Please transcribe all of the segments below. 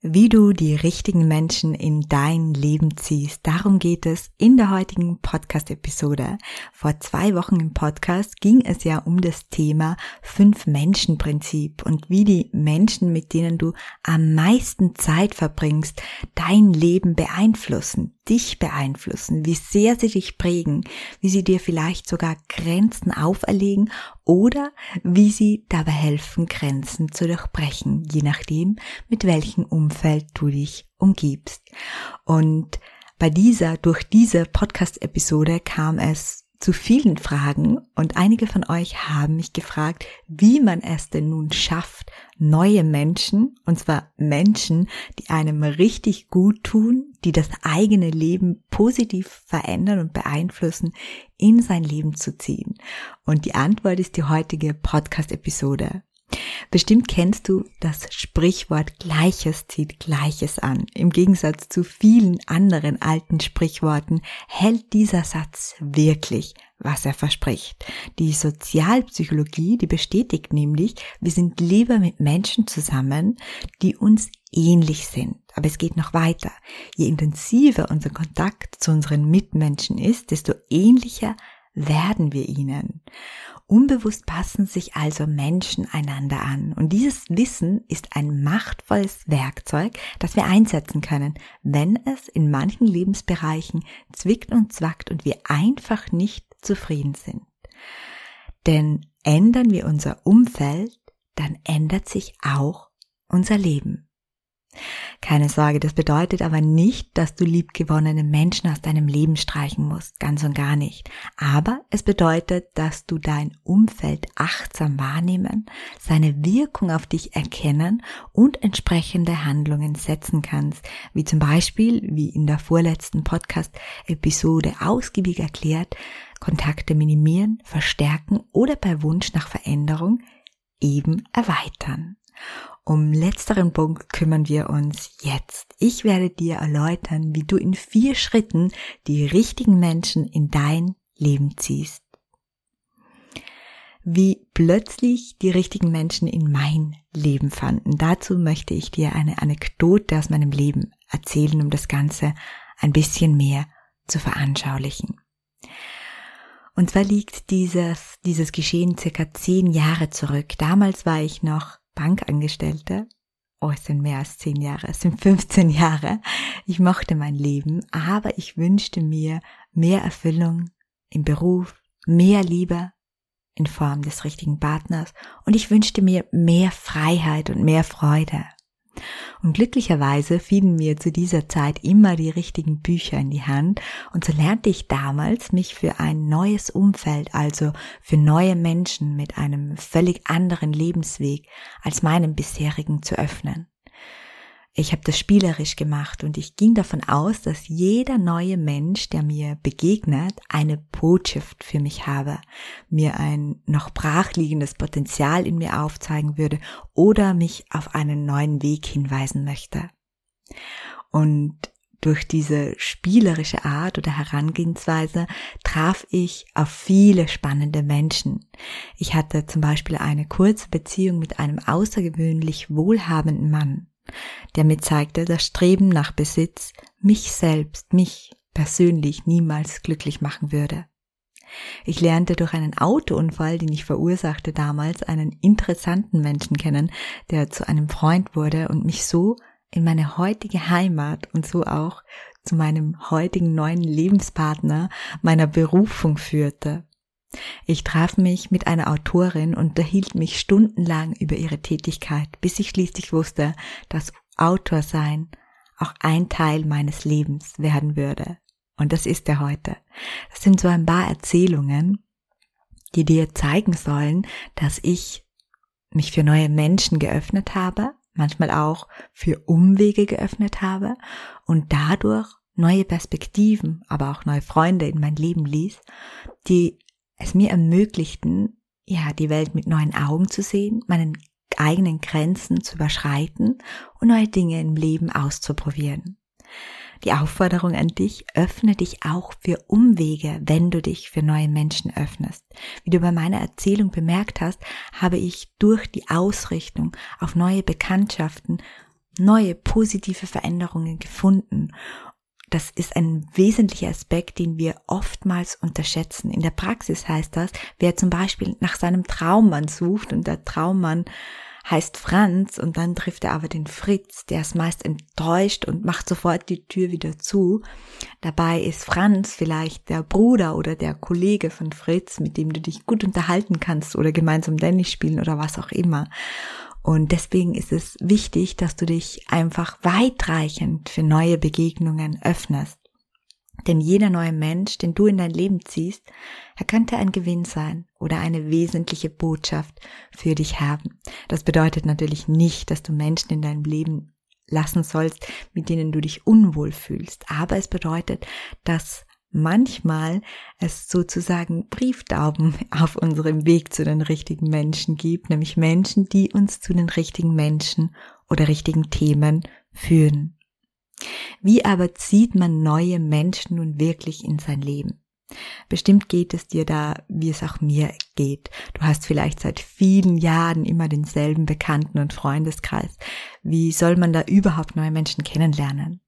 Wie du die richtigen Menschen in dein Leben ziehst. Darum geht es in der heutigen Podcast-Episode. Vor zwei Wochen im Podcast ging es ja um das Thema Fünf-Menschen-Prinzip und wie die Menschen, mit denen du am meisten Zeit verbringst, dein Leben beeinflussen dich beeinflussen, wie sehr sie dich prägen, wie sie dir vielleicht sogar Grenzen auferlegen oder wie sie dabei helfen, Grenzen zu durchbrechen, je nachdem, mit welchem Umfeld du dich umgibst. Und bei dieser, durch diese Podcast-Episode kam es zu vielen Fragen und einige von euch haben mich gefragt, wie man es denn nun schafft, neue Menschen, und zwar Menschen, die einem richtig gut tun, die das eigene Leben positiv verändern und beeinflussen, in sein Leben zu ziehen. Und die Antwort ist die heutige Podcast-Episode. Bestimmt kennst du das Sprichwort Gleiches zieht Gleiches an. Im Gegensatz zu vielen anderen alten Sprichworten hält dieser Satz wirklich, was er verspricht. Die Sozialpsychologie, die bestätigt nämlich, wir sind lieber mit Menschen zusammen, die uns ähnlich sind. Aber es geht noch weiter. Je intensiver unser Kontakt zu unseren Mitmenschen ist, desto ähnlicher werden wir ihnen. Unbewusst passen sich also Menschen einander an. Und dieses Wissen ist ein machtvolles Werkzeug, das wir einsetzen können, wenn es in manchen Lebensbereichen zwickt und zwackt und wir einfach nicht zufrieden sind. Denn ändern wir unser Umfeld, dann ändert sich auch unser Leben. Keine Sorge, das bedeutet aber nicht, dass du liebgewonnene Menschen aus deinem Leben streichen musst, ganz und gar nicht. Aber es bedeutet, dass du dein Umfeld achtsam wahrnehmen, seine Wirkung auf dich erkennen und entsprechende Handlungen setzen kannst, wie zum Beispiel, wie in der vorletzten Podcast-Episode ausgiebig erklärt, Kontakte minimieren, verstärken oder bei Wunsch nach Veränderung eben erweitern. Um letzteren Punkt kümmern wir uns jetzt. Ich werde dir erläutern, wie du in vier Schritten die richtigen Menschen in dein Leben ziehst. Wie plötzlich die richtigen Menschen in mein Leben fanden. Dazu möchte ich dir eine Anekdote aus meinem Leben erzählen, um das Ganze ein bisschen mehr zu veranschaulichen. Und zwar liegt dieses, dieses Geschehen circa zehn Jahre zurück. Damals war ich noch Bankangestellte. Oh, es sind mehr als zehn Jahre, es sind 15 Jahre. Ich mochte mein Leben, aber ich wünschte mir mehr Erfüllung im Beruf, mehr Liebe in Form des richtigen Partners und ich wünschte mir mehr Freiheit und mehr Freude. Und glücklicherweise fielen mir zu dieser Zeit immer die richtigen Bücher in die Hand und so lernte ich damals, mich für ein neues Umfeld, also für neue Menschen mit einem völlig anderen Lebensweg als meinem bisherigen zu öffnen. Ich habe das spielerisch gemacht und ich ging davon aus, dass jeder neue Mensch, der mir begegnet, eine Botschaft für mich habe, mir ein noch brachliegendes Potenzial in mir aufzeigen würde oder mich auf einen neuen Weg hinweisen möchte. Und durch diese spielerische Art oder Herangehensweise traf ich auf viele spannende Menschen. Ich hatte zum Beispiel eine kurze Beziehung mit einem außergewöhnlich wohlhabenden Mann der mir zeigte, dass Streben nach Besitz mich selbst, mich persönlich niemals glücklich machen würde. Ich lernte durch einen Autounfall, den ich verursachte damals, einen interessanten Menschen kennen, der zu einem Freund wurde und mich so in meine heutige Heimat und so auch zu meinem heutigen neuen Lebenspartner meiner Berufung führte. Ich traf mich mit einer Autorin und unterhielt mich stundenlang über ihre Tätigkeit, bis ich schließlich wusste, dass Autor sein auch ein Teil meines Lebens werden würde. Und das ist er heute. Das sind so ein paar Erzählungen, die dir zeigen sollen, dass ich mich für neue Menschen geöffnet habe, manchmal auch für Umwege geöffnet habe und dadurch neue Perspektiven, aber auch neue Freunde in mein Leben ließ, die es mir ermöglichten, ja, die Welt mit neuen Augen zu sehen, meinen eigenen Grenzen zu überschreiten und neue Dinge im Leben auszuprobieren. Die Aufforderung an dich, öffne dich auch für Umwege, wenn du dich für neue Menschen öffnest. Wie du bei meiner Erzählung bemerkt hast, habe ich durch die Ausrichtung auf neue Bekanntschaften neue positive Veränderungen gefunden das ist ein wesentlicher Aspekt, den wir oftmals unterschätzen. In der Praxis heißt das, wer zum Beispiel nach seinem Traummann sucht und der Traummann heißt Franz und dann trifft er aber den Fritz, der ist meist enttäuscht und macht sofort die Tür wieder zu. Dabei ist Franz vielleicht der Bruder oder der Kollege von Fritz, mit dem du dich gut unterhalten kannst oder gemeinsam Tennis spielen oder was auch immer. Und deswegen ist es wichtig, dass du dich einfach weitreichend für neue Begegnungen öffnest. Denn jeder neue Mensch, den du in dein Leben ziehst, er könnte ein Gewinn sein oder eine wesentliche Botschaft für dich haben. Das bedeutet natürlich nicht, dass du Menschen in deinem Leben lassen sollst, mit denen du dich unwohl fühlst. Aber es bedeutet, dass manchmal es sozusagen Brieftauben auf unserem Weg zu den richtigen Menschen gibt, nämlich Menschen, die uns zu den richtigen Menschen oder richtigen Themen führen. Wie aber zieht man neue Menschen nun wirklich in sein Leben? Bestimmt geht es dir da, wie es auch mir geht. Du hast vielleicht seit vielen Jahren immer denselben Bekannten- und Freundeskreis. Wie soll man da überhaupt neue Menschen kennenlernen?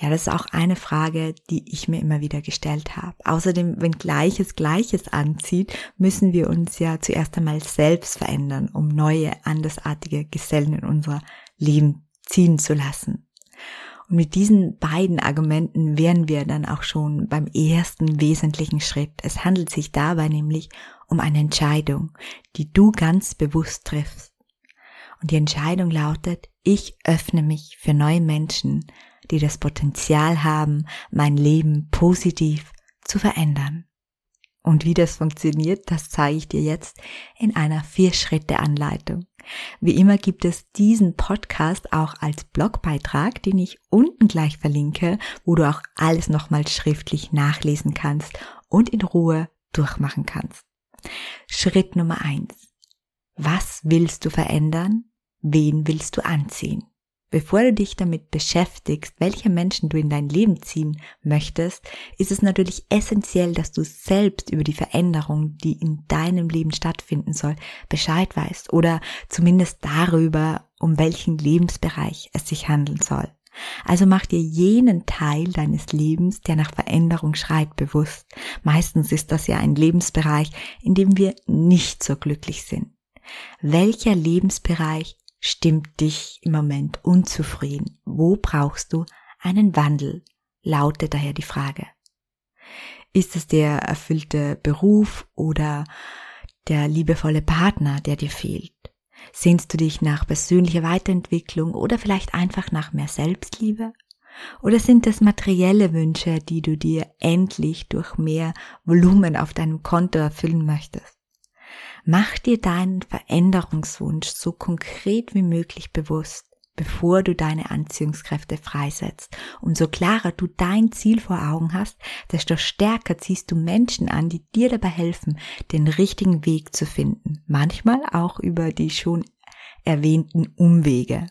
Ja, das ist auch eine Frage, die ich mir immer wieder gestellt habe. Außerdem, wenn Gleiches Gleiches anzieht, müssen wir uns ja zuerst einmal selbst verändern, um neue, andersartige Gesellen in unser Leben ziehen zu lassen. Und mit diesen beiden Argumenten wären wir dann auch schon beim ersten wesentlichen Schritt. Es handelt sich dabei nämlich um eine Entscheidung, die du ganz bewusst triffst. Und die Entscheidung lautet, ich öffne mich für neue Menschen, die das Potenzial haben, mein Leben positiv zu verändern. Und wie das funktioniert, das zeige ich dir jetzt in einer Vier-Schritte-Anleitung. Wie immer gibt es diesen Podcast auch als Blogbeitrag, den ich unten gleich verlinke, wo du auch alles nochmal schriftlich nachlesen kannst und in Ruhe durchmachen kannst. Schritt Nummer eins: Was willst du verändern? Wen willst du anziehen? Bevor du dich damit beschäftigst, welche Menschen du in dein Leben ziehen möchtest, ist es natürlich essentiell, dass du selbst über die Veränderung, die in deinem Leben stattfinden soll, Bescheid weißt oder zumindest darüber, um welchen Lebensbereich es sich handeln soll. Also mach dir jenen Teil deines Lebens, der nach Veränderung schreit, bewusst. Meistens ist das ja ein Lebensbereich, in dem wir nicht so glücklich sind. Welcher Lebensbereich stimmt dich im Moment unzufrieden? Wo brauchst du einen Wandel? Lautet daher die Frage. Ist es der erfüllte Beruf oder der liebevolle Partner, der dir fehlt? Sehnst du dich nach persönlicher Weiterentwicklung oder vielleicht einfach nach mehr Selbstliebe? Oder sind es materielle Wünsche, die du dir endlich durch mehr Volumen auf deinem Konto erfüllen möchtest? Mach dir deinen Veränderungswunsch so konkret wie möglich bewusst, bevor du deine Anziehungskräfte freisetzt. Umso klarer du dein Ziel vor Augen hast, desto stärker ziehst du Menschen an, die dir dabei helfen, den richtigen Weg zu finden. Manchmal auch über die schon erwähnten Umwege.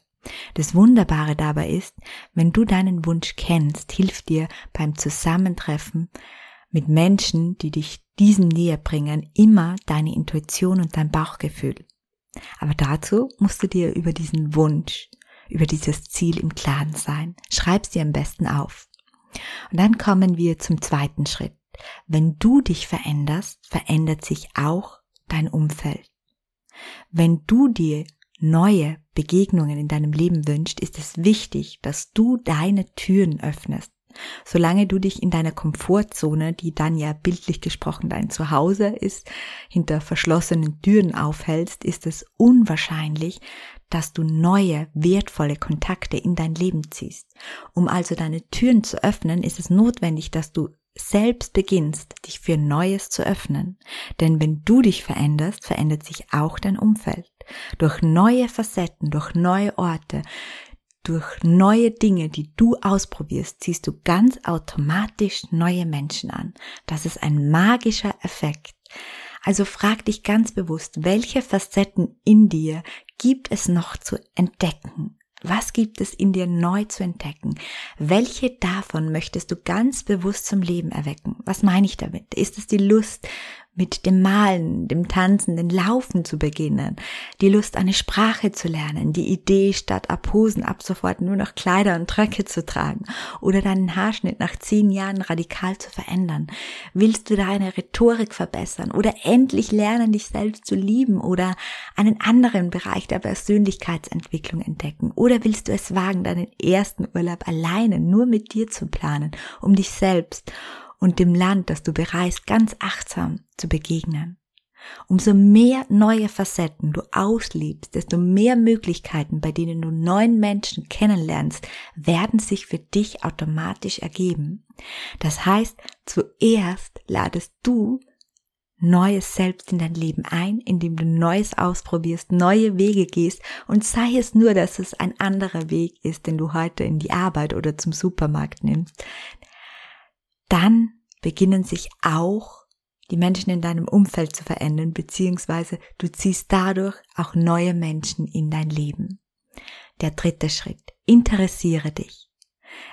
Das Wunderbare dabei ist, wenn du deinen Wunsch kennst, hilft dir beim Zusammentreffen mit Menschen, die dich diesem näher bringen, immer deine Intuition und dein Bauchgefühl. Aber dazu musst du dir über diesen Wunsch, über dieses Ziel im Klaren sein. Schreib's dir am besten auf. Und dann kommen wir zum zweiten Schritt. Wenn du dich veränderst, verändert sich auch dein Umfeld. Wenn du dir neue Begegnungen in deinem Leben wünschst, ist es wichtig, dass du deine Türen öffnest. Solange du dich in deiner Komfortzone, die dann ja bildlich gesprochen dein Zuhause ist, hinter verschlossenen Türen aufhältst, ist es unwahrscheinlich, dass du neue, wertvolle Kontakte in dein Leben ziehst. Um also deine Türen zu öffnen, ist es notwendig, dass du selbst beginnst, dich für Neues zu öffnen. Denn wenn du dich veränderst, verändert sich auch dein Umfeld. Durch neue Facetten, durch neue Orte, durch neue Dinge, die du ausprobierst, ziehst du ganz automatisch neue Menschen an. Das ist ein magischer Effekt. Also frag dich ganz bewusst, welche Facetten in dir gibt es noch zu entdecken? Was gibt es in dir neu zu entdecken? Welche davon möchtest du ganz bewusst zum Leben erwecken? Was meine ich damit? Ist es die Lust, mit dem Malen, dem Tanzen, dem Laufen zu beginnen, die Lust, eine Sprache zu lernen, die Idee, statt ab Hosen ab sofort nur noch Kleider und Tröcke zu tragen oder deinen Haarschnitt nach zehn Jahren radikal zu verändern? Willst du deine Rhetorik verbessern oder endlich lernen, dich selbst zu lieben oder einen anderen Bereich der Persönlichkeitsentwicklung entdecken? Oder willst du es wagen, deinen ersten Urlaub alleine nur mit dir zu planen, um dich selbst und dem Land, das du bereist, ganz achtsam zu begegnen. Umso mehr neue Facetten du auslebst, desto mehr Möglichkeiten, bei denen du neuen Menschen kennenlernst, werden sich für dich automatisch ergeben. Das heißt, zuerst ladest du Neues selbst in dein Leben ein, indem du Neues ausprobierst, neue Wege gehst und sei es nur, dass es ein anderer Weg ist, den du heute in die Arbeit oder zum Supermarkt nimmst dann beginnen sich auch die Menschen in deinem Umfeld zu verändern, beziehungsweise du ziehst dadurch auch neue Menschen in dein Leben. Der dritte Schritt. Interessiere dich.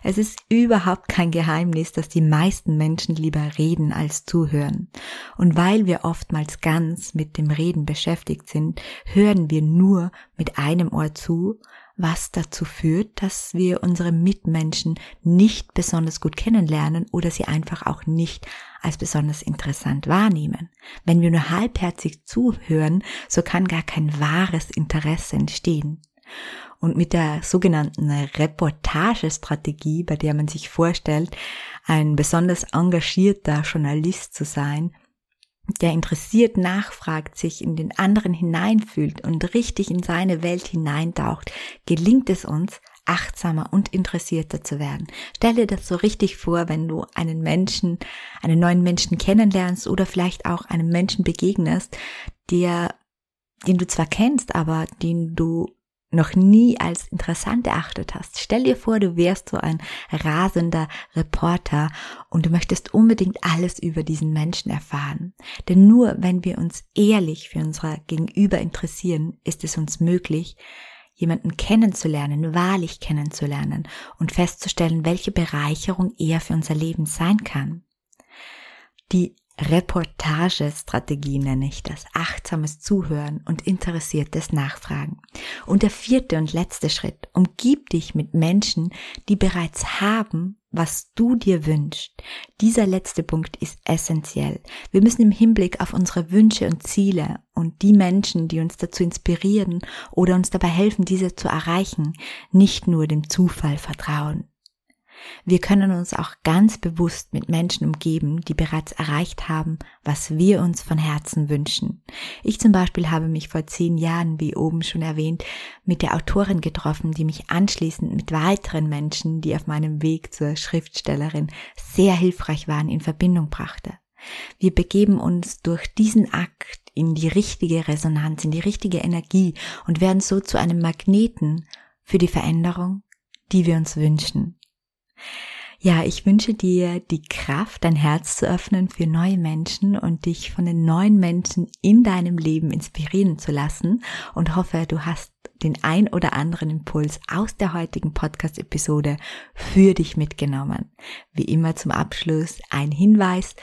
Es ist überhaupt kein Geheimnis, dass die meisten Menschen lieber reden als zuhören. Und weil wir oftmals ganz mit dem Reden beschäftigt sind, hören wir nur mit einem Ohr zu was dazu führt, dass wir unsere Mitmenschen nicht besonders gut kennenlernen oder sie einfach auch nicht als besonders interessant wahrnehmen. Wenn wir nur halbherzig zuhören, so kann gar kein wahres Interesse entstehen. Und mit der sogenannten Reportagestrategie, bei der man sich vorstellt, ein besonders engagierter Journalist zu sein, der interessiert nachfragt, sich in den anderen hineinfühlt und richtig in seine Welt hineintaucht, gelingt es uns, achtsamer und interessierter zu werden. Stelle das so richtig vor, wenn du einen Menschen, einen neuen Menschen kennenlernst oder vielleicht auch einem Menschen begegnest, der, den du zwar kennst, aber den du noch nie als interessant erachtet hast. Stell dir vor, du wärst so ein rasender Reporter und du möchtest unbedingt alles über diesen Menschen erfahren. Denn nur wenn wir uns ehrlich für unser Gegenüber interessieren, ist es uns möglich, jemanden kennenzulernen, wahrlich kennenzulernen und festzustellen, welche Bereicherung er für unser Leben sein kann. Die Reportagestrategie nenne ich das, achtsames Zuhören und interessiertes Nachfragen. Und der vierte und letzte Schritt, umgib dich mit Menschen, die bereits haben, was du dir wünschst. Dieser letzte Punkt ist essentiell. Wir müssen im Hinblick auf unsere Wünsche und Ziele und die Menschen, die uns dazu inspirieren oder uns dabei helfen, diese zu erreichen, nicht nur dem Zufall vertrauen. Wir können uns auch ganz bewusst mit Menschen umgeben, die bereits erreicht haben, was wir uns von Herzen wünschen. Ich zum Beispiel habe mich vor zehn Jahren, wie oben schon erwähnt, mit der Autorin getroffen, die mich anschließend mit weiteren Menschen, die auf meinem Weg zur Schriftstellerin sehr hilfreich waren, in Verbindung brachte. Wir begeben uns durch diesen Akt in die richtige Resonanz, in die richtige Energie und werden so zu einem Magneten für die Veränderung, die wir uns wünschen. Ja, ich wünsche dir die Kraft, dein Herz zu öffnen für neue Menschen und dich von den neuen Menschen in deinem Leben inspirieren zu lassen und hoffe, du hast den ein oder anderen Impuls aus der heutigen Podcast-Episode für dich mitgenommen. Wie immer zum Abschluss ein Hinweis,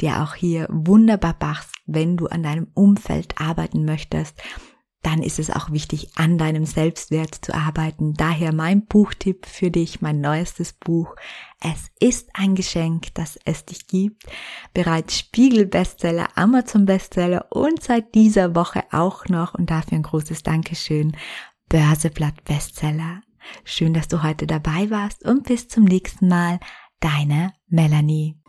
der auch hier wunderbar passt, wenn du an deinem Umfeld arbeiten möchtest dann ist es auch wichtig, an deinem Selbstwert zu arbeiten. Daher mein Buchtipp für dich, mein neuestes Buch. Es ist ein Geschenk, dass es dich gibt. Bereits Spiegel-Bestseller, Amazon-Bestseller und seit dieser Woche auch noch und dafür ein großes Dankeschön. Börseblatt-Bestseller. Schön, dass du heute dabei warst und bis zum nächsten Mal. Deine Melanie.